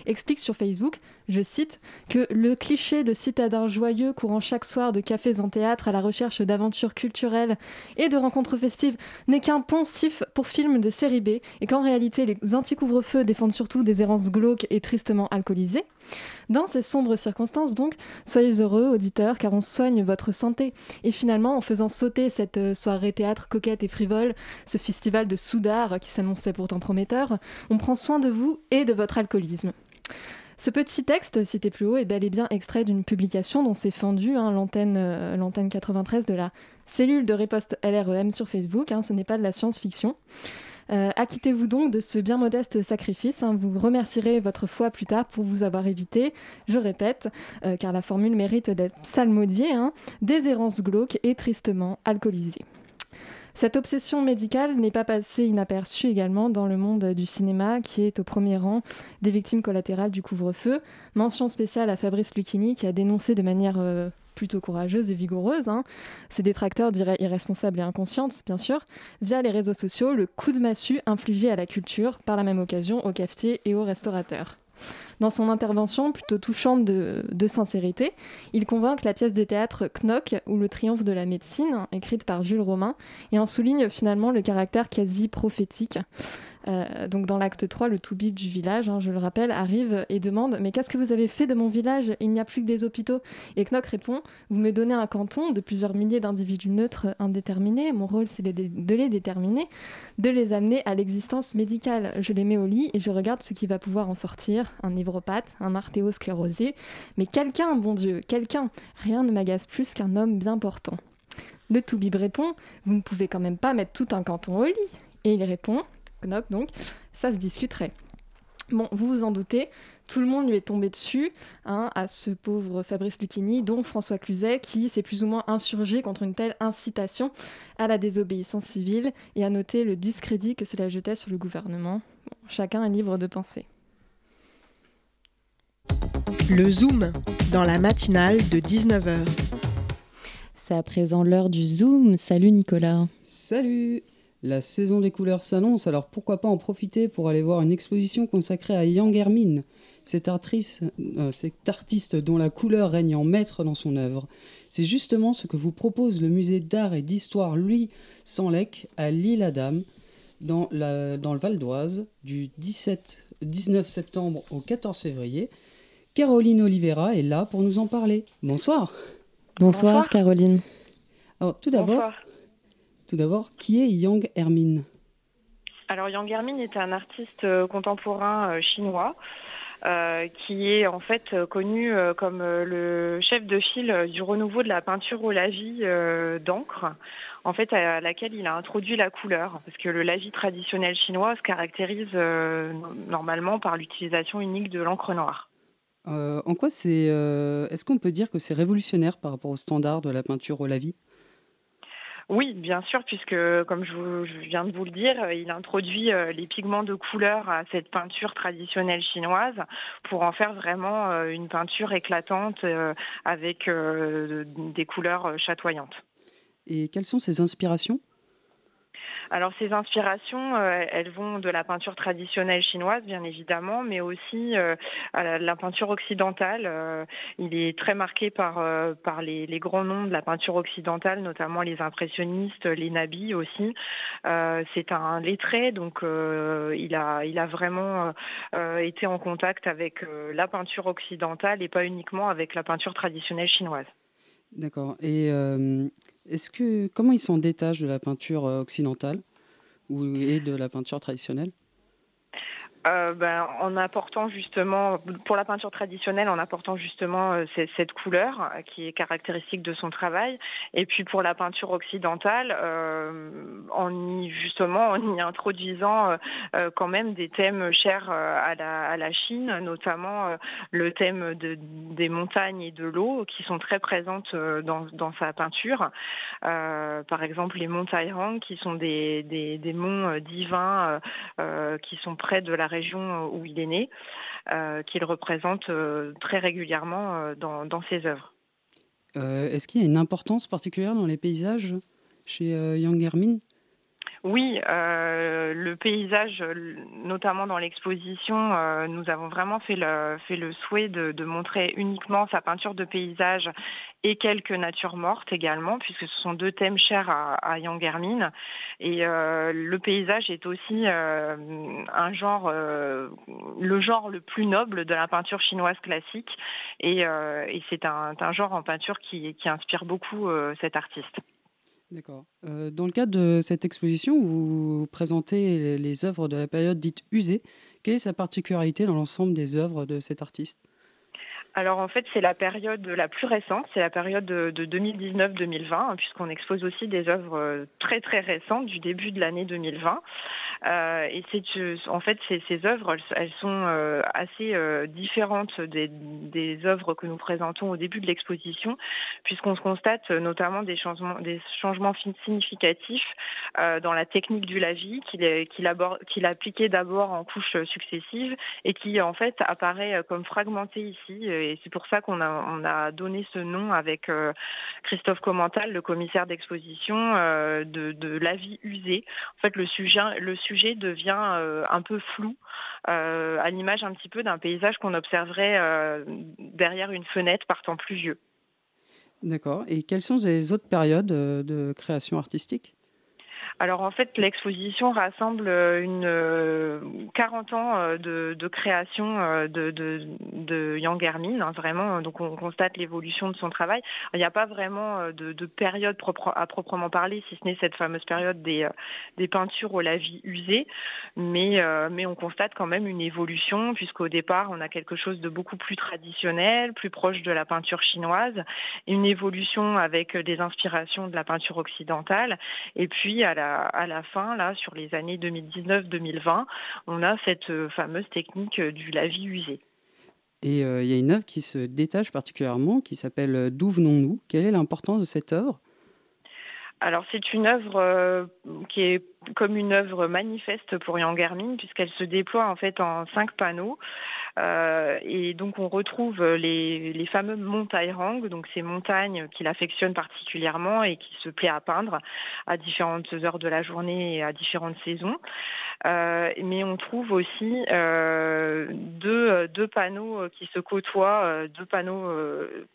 explique sur Facebook, je cite, que le cliché de citadin joyeux courant chaque soir de cafés en théâtre à la recherche d'aventures culturelles et de rencontres festives n'est qu'un poncif pour films de série B et qu'en réalité les anti-couvre-feu défendent surtout des errances glauques et tristement alcoolisées. Dans ces sombres circonstances donc, soyez heureux auditeurs car on soigne votre santé. Et finalement, en faisant sauter cette euh, soirée théâtre coquette et frivole, ce festival de soudard qui s'annonçait pourtant prometteur, on prend soin de vous et de votre alcoolisme. Ce petit texte, cité plus haut, est bel et bien extrait d'une publication dont s'est fendue hein, l'antenne, euh, l'antenne 93 de la cellule de riposte LREM sur Facebook. Hein, ce n'est pas de la science-fiction. Euh, acquittez-vous donc de ce bien modeste sacrifice. Hein. Vous remercierez votre foi plus tard pour vous avoir évité, je répète, euh, car la formule mérite d'être psalmodiée, hein, des errances glauques et tristement alcoolisées. Cette obsession médicale n'est pas passée inaperçue également dans le monde du cinéma, qui est au premier rang des victimes collatérales du couvre-feu. Mention spéciale à Fabrice Lucchini, qui a dénoncé de manière euh, plutôt courageuse et vigoureuse, hein. ses détracteurs diraient irresponsables et inconscientes, bien sûr, via les réseaux sociaux, le coup de massue infligé à la culture, par la même occasion aux cafetiers et aux restaurateurs. Dans son intervention, plutôt touchante de, sincérité, il convainc la pièce de théâtre Knock ou Le triomphe de la médecine, écrite par Jules Romain, et en souligne finalement le caractère quasi prophétique euh, donc dans l'acte 3, le toubib du village, hein, je le rappelle, arrive et demande Mais qu'est-ce que vous avez fait de mon village? Il n'y a plus que des hôpitaux. Et Knock répond Vous me donnez un canton de plusieurs milliers d'individus neutres indéterminés. Mon rôle, c'est de les déterminer, de les amener à l'existence médicale. Je les mets au lit et je regarde ce qui va pouvoir en sortir un arthéosclérosé. Mais quelqu'un, bon Dieu, quelqu'un Rien ne m'agace plus qu'un homme bien portant. Le toubib répond Vous ne pouvez quand même pas mettre tout un canton au lit. Et il répond donc, ça se discuterait. Bon, vous vous en doutez, tout le monde lui est tombé dessus, hein, à ce pauvre Fabrice Lucchini, dont François Cluzet, qui s'est plus ou moins insurgé contre une telle incitation à la désobéissance civile et à noter le discrédit que cela jetait sur le gouvernement. chacun est libre de penser. Le Zoom, dans la matinale de 19h. C'est à présent l'heure du Zoom. Salut Nicolas. Salut la saison des couleurs s'annonce, alors pourquoi pas en profiter pour aller voir une exposition consacrée à Yang Hermine, cette, euh, cette artiste dont la couleur règne en maître dans son œuvre. C'est justement ce que vous propose le musée d'art et d'histoire Louis Sanlec à l'île Adam, dans, dans le Val d'Oise, du 17, 19 septembre au 14 février. Caroline Oliveira est là pour nous en parler. Bonsoir. Bonsoir, Caroline. Alors tout d'abord, tout d'abord, qui est Yang Hermine? Alors Yang Hermine est un artiste euh, contemporain euh, chinois. Euh, qui est en fait connu comme le chef de file du renouveau de la peinture au lavis d'encre, en fait à laquelle il a introduit la couleur, parce que le lavis traditionnel chinois se caractérise normalement par l'utilisation unique de l'encre noire. En quoi c'est, est-ce qu'on peut dire que c'est révolutionnaire par rapport au standard de la peinture au lavis? Oui, bien sûr, puisque comme je, viens de vous le dire, il introduit euh, les pigments de couleur à cette peinture traditionnelle chinoise pour en faire vraiment euh, une peinture éclatante euh, avec des couleurs chatoyantes. Et quelles sont ses inspirations? Alors ces inspirations, euh, elles vont de la peinture traditionnelle chinoise, bien évidemment, mais aussi euh, la, peinture occidentale. Euh, il est très marqué par, les, grands noms de la peinture occidentale, notamment les impressionnistes, les nabis aussi. C'est un lettré, donc il a vraiment été en contact avec la peinture occidentale et pas uniquement avec la peinture traditionnelle chinoise. D'accord. Et est-ce que comment il s'en détache de la peinture occidentale ou et de la peinture traditionnelle? Euh, ben, en apportant justement, pour la peinture traditionnelle, en apportant justement euh, cette couleur euh, qui est caractéristique de son travail. Et puis pour la peinture occidentale, en y, justement en y introduisant quand même des thèmes chers à la, Chine, notamment le thème des montagnes et de l'eau qui sont très présentes dans, sa peinture. par exemple les monts Tairang qui sont des, des monts divins qui sont près de la région euh, où il est né, euh, qu'il représente euh, très régulièrement dans, ses œuvres. Est-ce qu'il y a une importance particulière dans les paysages chez Yang Hermine? Oui, le paysage, notamment dans l'exposition, nous avons vraiment fait le, fait le souhait de, montrer uniquement sa peinture de paysage et quelques natures mortes également, puisque ce sont deux thèmes chers à, Yang Hermine. Et euh, le paysage est aussi euh, un genre, euh, le genre le plus noble de la peinture chinoise classique. Et, c'est un, genre en peinture qui, inspire beaucoup cet artiste. D'accord. dans le cadre de cette exposition, vous présentez les œuvres de la période dite usée. Quelle est sa particularité dans l'ensemble des œuvres de cet artiste? Alors en fait, c'est la période la plus récente, c'est la période de, 2019-2020, hein, puisqu'on expose aussi des œuvres euh, très très récentes du début de l'année 2020. Euh, et c'est en fait ces, œuvres, elles sont euh, assez différentes des, œuvres que nous présentons au début de l'exposition, puisqu'on constate notamment des changements, des changements significatifs dans la technique du lavis qu'il qu'il appliquait d'abord en couches successives et qui en fait apparaît comme fragmenté ici et c'est pour ça qu'on a, donné ce nom avec euh, Christophe Commental, le commissaire d'exposition, euh, de, la vie usée. En fait, le sujet, devient euh, un peu flou, à l'image un petit peu d'un paysage qu'on observerait derrière une fenêtre par temps pluvieux. D'accord. Et quelles sont les autres périodes de création artistique? Alors en fait, l'exposition rassemble euh, une 40 euh, ans euh, de, création de, Yang Hermine, hein, vraiment. Donc on constate l'évolution de son travail. Il n'y a pas vraiment de, période à proprement parler, si ce n'est cette fameuse période des, peintures au lavis usé, mais, mais on constate quand même une évolution, puisqu'au départ, on a quelque chose de beaucoup plus traditionnel, plus proche de la peinture chinoise, une évolution avec des inspirations de la peinture occidentale, et puis à la à, la fin, là, sur les années 2019-2020, on a cette euh, fameuse technique euh, du lavis usé. Et euh, il y a une œuvre qui se détache particulièrement, qui s'appelle D'où venons-nous? Quelle est l'importance de cette œuvre? Alors c'est une œuvre qui est comme une œuvre manifeste pour Yang Hermine puisqu'elle se déploie en fait en cinq panneaux et donc on retrouve les, fameux montailles-rang, donc ces montagnes qu'il affectionne particulièrement et qui se plaît à peindre à différentes heures de la journée et à différentes saisons. Euh, mais on trouve aussi euh, deux, panneaux qui se côtoient, deux panneaux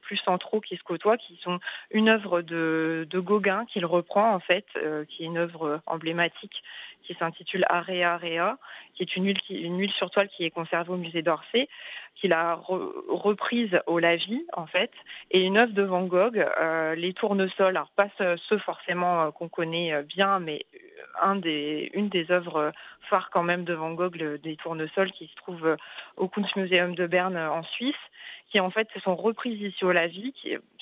plus centraux qui se côtoient, qui sont une œuvre de, de Gauguin qu'il reprend en fait, qui est une œuvre emblématique qui s'intitule Area Area, qui est une huile, sur toile qui est conservée au musée d'Orsay, qu'il a reprise au Lavis en fait, et une œuvre de Van Gogh, euh, les tournesols, alors pas ceux forcément euh, qu'on connaît euh, bien, mais une des œuvres phares quand même de Van Gogh, des tournesols qui se trouve au Kunstmuseum de Berne en Suisse, qui en fait se sont reprises ici au Lavis.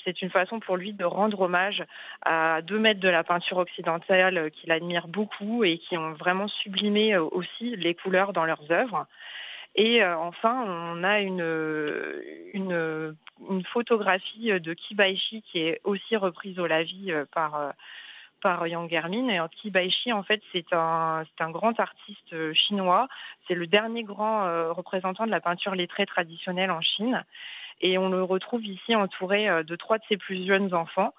C'est une façon pour lui de rendre hommage à deux maîtres de la peinture occidentale qu'il admire beaucoup et qui ont vraiment sublimé euh, aussi les couleurs dans leurs œuvres. Et euh, enfin, on a une, une, photographie de Kibaishi qui est aussi reprise au Lavis euh, par, Yang Germin. Et Kibaishi, en fait, c'est un, grand artiste chinois. C'est le dernier grand représentant de la peinture lettrée traditionnelle en Chine. Et on le retrouve ici entouré euh, de trois de ses plus jeunes enfants.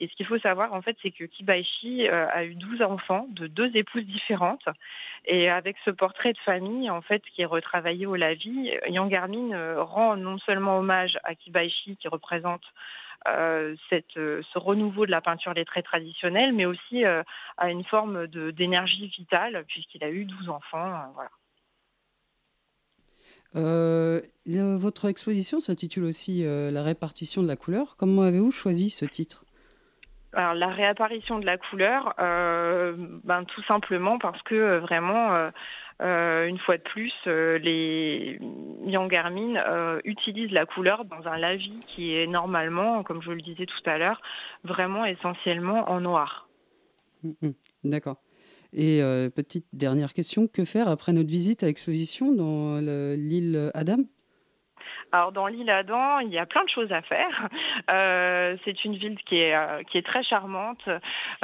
Et ce qu'il faut savoir, en fait, c'est que Kibaishi euh, a eu 12 enfants de deux épouses différentes. Et avec ce portrait de famille, en fait, qui est retravaillé au Lavi, Yang Garmin euh, rend non seulement hommage à Kibaishi, qui représente cette, ce renouveau de la peinture lettrée traditionnelle, mais aussi à une forme d'énergie vitale, puisqu'il a eu 12 enfants. Euh, votre exposition s'intitule aussi euh, La répartition de la couleur. Comment avez-vous choisi ce titre? Alors, la réapparition de la couleur, ben, tout simplement parce que vraiment, une fois de plus, les Yangarmines utilisent la couleur dans un lavis qui est normalement, comme je le disais tout à l'heure, vraiment essentiellement en noir. Mmh, mmh. D'accord. Et petite dernière question, que faire après notre visite à l'exposition dans l'île Adam? Alors dans l'île Adam, il y a plein de choses à faire. Euh, c'est une ville qui est, euh, qui est très charmante.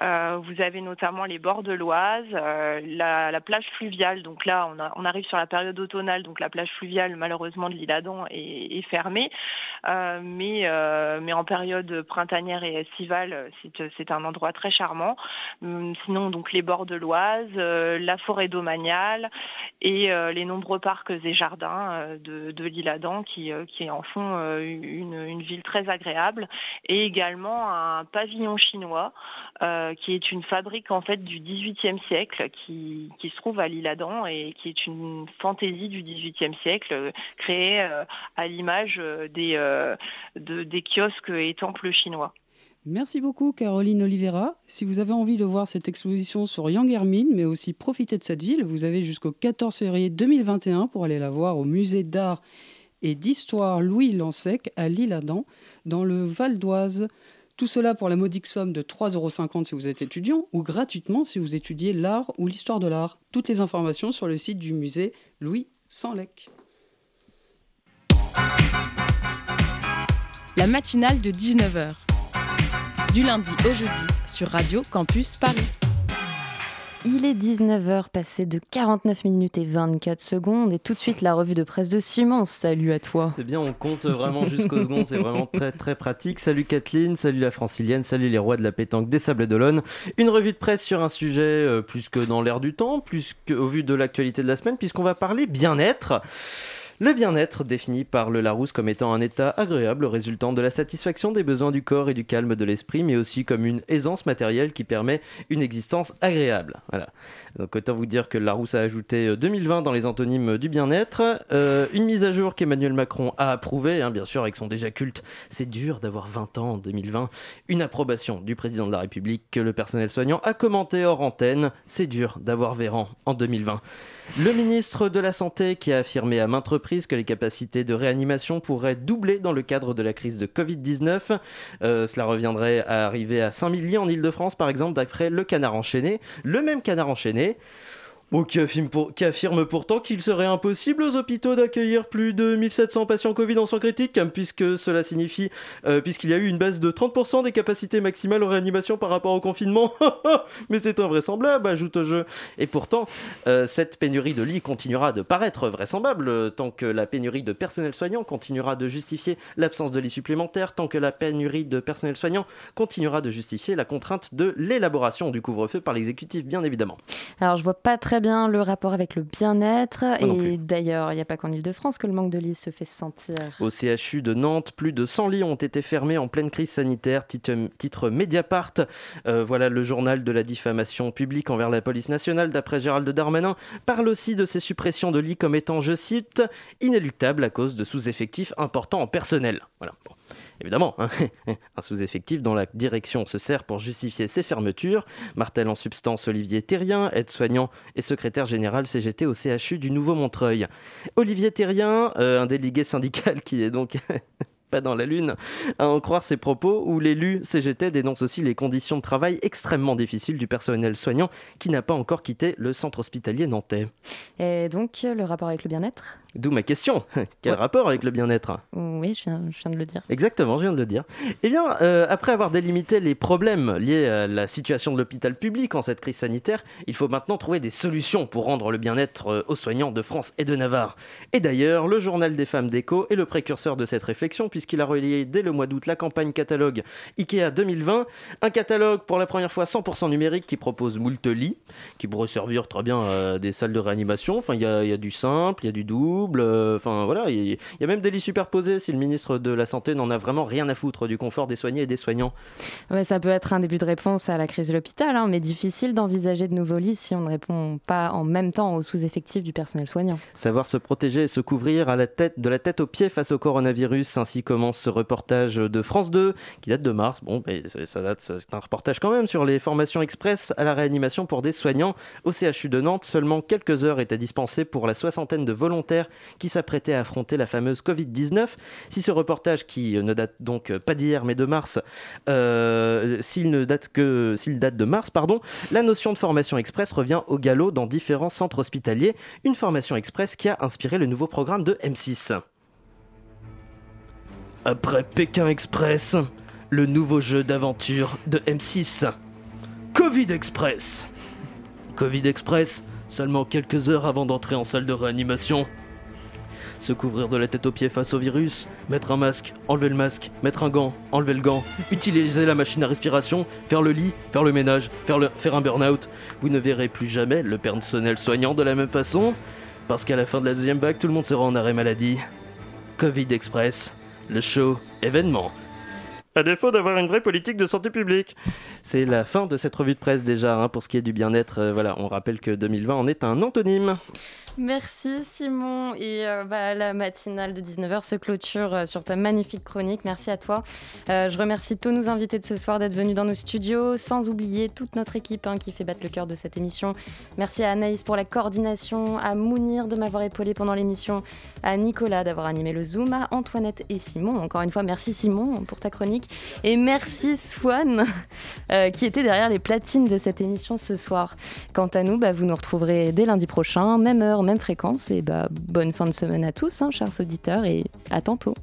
Euh, vous avez notamment les bords de l'Oise, la, plage fluviale. Donc là, on, arrive sur la période automnale, donc la plage fluviale, malheureusement, de l'île Adam est, fermée. mais, mais en période printanière et estivale, c'est un endroit très charmant. Hum, sinon, donc les bords de l'Oise, la forêt domaniale et les nombreux parcs et jardins de, de l'île Adam qui, qui en font euh, une, ville très agréable, et également un pavillon chinois euh, qui est une fabrique en fait du XVIIIe siècle qui, se trouve à l'île Adam et qui est une fantaisie du XVIIIe siècle créée euh, à l'image des, des kiosques et temples chinois. Merci beaucoup Caroline Oliveira. Si vous avez envie de voir cette exposition sur Yang Hermine, mais aussi profiter de cette ville, vous avez jusqu'au 14 février 2021 pour aller la voir au musée d'art et d'histoire Louis Lansec à Lille-Adam, dans le Val d'Oise. Tout cela pour la modique somme de 3,50 euros si vous êtes étudiant ou gratuitement si vous étudiez l'art ou l'histoire de l'art. Toutes les informations sur le site du musée Louis Sanlec. La matinale de 19h. Du lundi au jeudi sur Radio Campus Paris. Il est 19h, passé de 49 minutes et 24 secondes, et tout de suite la revue de presse de Simon. Salut à toi. C'est bien, on compte vraiment jusqu'aux secondes, c'est vraiment très très pratique. Salut Kathleen, salut la francilienne, salut les rois de la pétanque des Sables d'Olonne. Une revue de presse sur un sujet euh, plus que dans l'air du temps, plus qu'au vu de l'actualité de la semaine, puisqu'on va parler bien-être. Le bien-être, défini par le Larousse comme étant un état agréable résultant de la satisfaction des besoins du corps et du calme de l'esprit, mais aussi comme une aisance matérielle qui permet une existence agréable. Voilà. Donc autant vous dire que Larousse a ajouté 2020 euh, dans les antonymes du bien-être. Euh, une mise à jour qu'Emmanuel Macron a approuvée, hein, bien sûr avec son déjà culte. C'est dur d'avoir 20 ans en 2020. Une approbation du président de la République que le personnel soignant a commenté hors antenne. C'est dur d'avoir Véran en 2020. Le ministre de la Santé qui a affirmé à maintes reprises que les capacités de réanimation pourraient doubler dans le cadre de la crise de Covid-19. Euh, cela reviendrait à arriver à 5000 lits en Ile-de-France par exemple d'après le canard enchaîné. Le même canard enchaîné qui, affirme pourtant qu'il serait impossible aux hôpitaux d'accueillir plus de 1700 patients Covid en soins critiques, hein, puisque cela signifie, euh, puisqu'il y a eu une baisse de 30% des capacités maximales en réanimation par rapport au confinement. Mais c'est invraisemblable, ajoute jeu. Et pourtant, euh, cette pénurie de lits continuera de paraître vraisemblable euh, tant que la pénurie de personnel soignant continuera de justifier l'absence de lits supplémentaires, tant que la pénurie de personnel soignant continuera de justifier la contrainte de l'élaboration du couvre-feu par l'exécutif, bien évidemment. Alors, je vois pas très bien le rapport avec le bien-être. Et d'ailleurs, il n'y a pas qu'en Ile-de-France que le manque de lits se fait sentir. Au CHU de Nantes, plus de 100 lits ont été fermés en pleine crise sanitaire. Titre, titre Mediapart. Euh, voilà le journal de la diffamation publique envers la police nationale, d'après Gérald Darmanin, parle aussi de ces suppressions de lits comme étant, je cite, inéluctables à cause de sous-effectifs importants en personnel. Voilà. Évidemment, hein. un sous-effectif dont la direction se sert pour justifier ses fermetures. Martel en substance Olivier Terrien, aide-soignant et secrétaire général CGT au CHU du Nouveau-Montreuil. Olivier Terrien, euh, un délégué syndical qui est donc pas dans la lune, à en croire ses propos, où l'élu CGT dénonce aussi les conditions de travail extrêmement difficiles du personnel soignant qui n'a pas encore quitté le centre hospitalier nantais. Et donc, le rapport avec le bien-être? D'où ma question. Quel rapport avec le bien-être Oui, je viens, de le dire. Exactement, je viens de le dire. Eh bien, euh, après avoir délimité les problèmes liés à la situation de l'hôpital public en cette crise sanitaire, il faut maintenant trouver des solutions pour rendre le bien-être euh, aux soignants de France et de Navarre. Et d'ailleurs, le journal des femmes d'écho est le précurseur de cette réflexion puisqu'il a relié dès le mois d'août la campagne catalogue IKEA 2020, un catalogue pour la première fois 100% numérique qui propose moult lits, qui pourrait servir très bien à des salles de réanimation. Enfin, il y, a du simple, il y a du doux double. Enfin voilà, il y, a même des lits superposés si le ministre de la Santé n'en a vraiment rien à foutre du confort des soignés et des soignants. Ouais, ça peut être un début de réponse à la crise de l'hôpital, hein, mais difficile d'envisager de nouveaux lits si on ne répond pas en même temps aux sous-effectifs du personnel soignant. Savoir se protéger et se couvrir à la tête, de la tête aux pieds face au coronavirus, ainsi commence ce reportage de France 2 qui date de mars. Bon, ça date, c'est un reportage quand même sur les formations express à la réanimation pour des soignants au CHU de Nantes. Seulement quelques heures étaient dispensées pour la soixantaine de volontaires qui s'apprêtaient à affronter la fameuse Covid-19. Si ce reportage, qui ne date donc pas d'hier mais de mars, euh, s'il ne date que s'il date de mars, pardon, la notion de formation express revient au galop dans différents centres hospitaliers. Une formation express qui a inspiré le nouveau programme de M6. Après Pékin Express, le nouveau jeu d'aventure de M6. Covid Express. Covid Express, seulement quelques heures avant d'entrer en salle de réanimation. Se couvrir de la tête aux pieds face au virus, mettre un masque, enlever le masque, mettre un gant, enlever le gant, utiliser la machine à respiration, faire le lit, faire le ménage, faire, le, faire un burn-out. Vous ne verrez plus jamais le personnel soignant de la même façon, parce qu'à la fin de la deuxième vague, tout le monde sera en arrêt maladie. Covid Express, le show événement. À défaut d'avoir une vraie politique de santé publique. C'est la fin de cette revue de presse déjà, hein, pour ce qui est du bien-être. Euh, voilà, on rappelle que 2020 en est un antonyme. Merci Simon. Et euh, bah, la matinale de 19h se clôture euh, sur ta magnifique chronique. Merci à toi. Euh, je remercie tous nos invités de ce soir d'être venus dans nos studios, sans oublier toute notre équipe hein, qui fait battre le cœur de cette émission. Merci à Anaïs pour la coordination, à Mounir de m'avoir épaulé pendant l'émission, à Nicolas d'avoir animé le Zoom, à Antoinette et Simon. Encore une fois, merci Simon pour ta chronique. Et merci Swan qui était derrière les platines de cette émission ce soir. Quant à nous, bah, vous nous retrouverez dès lundi prochain, même heure, même fréquence. Et bah, bonne fin de semaine à tous, hein, chers auditeurs, et à tantôt.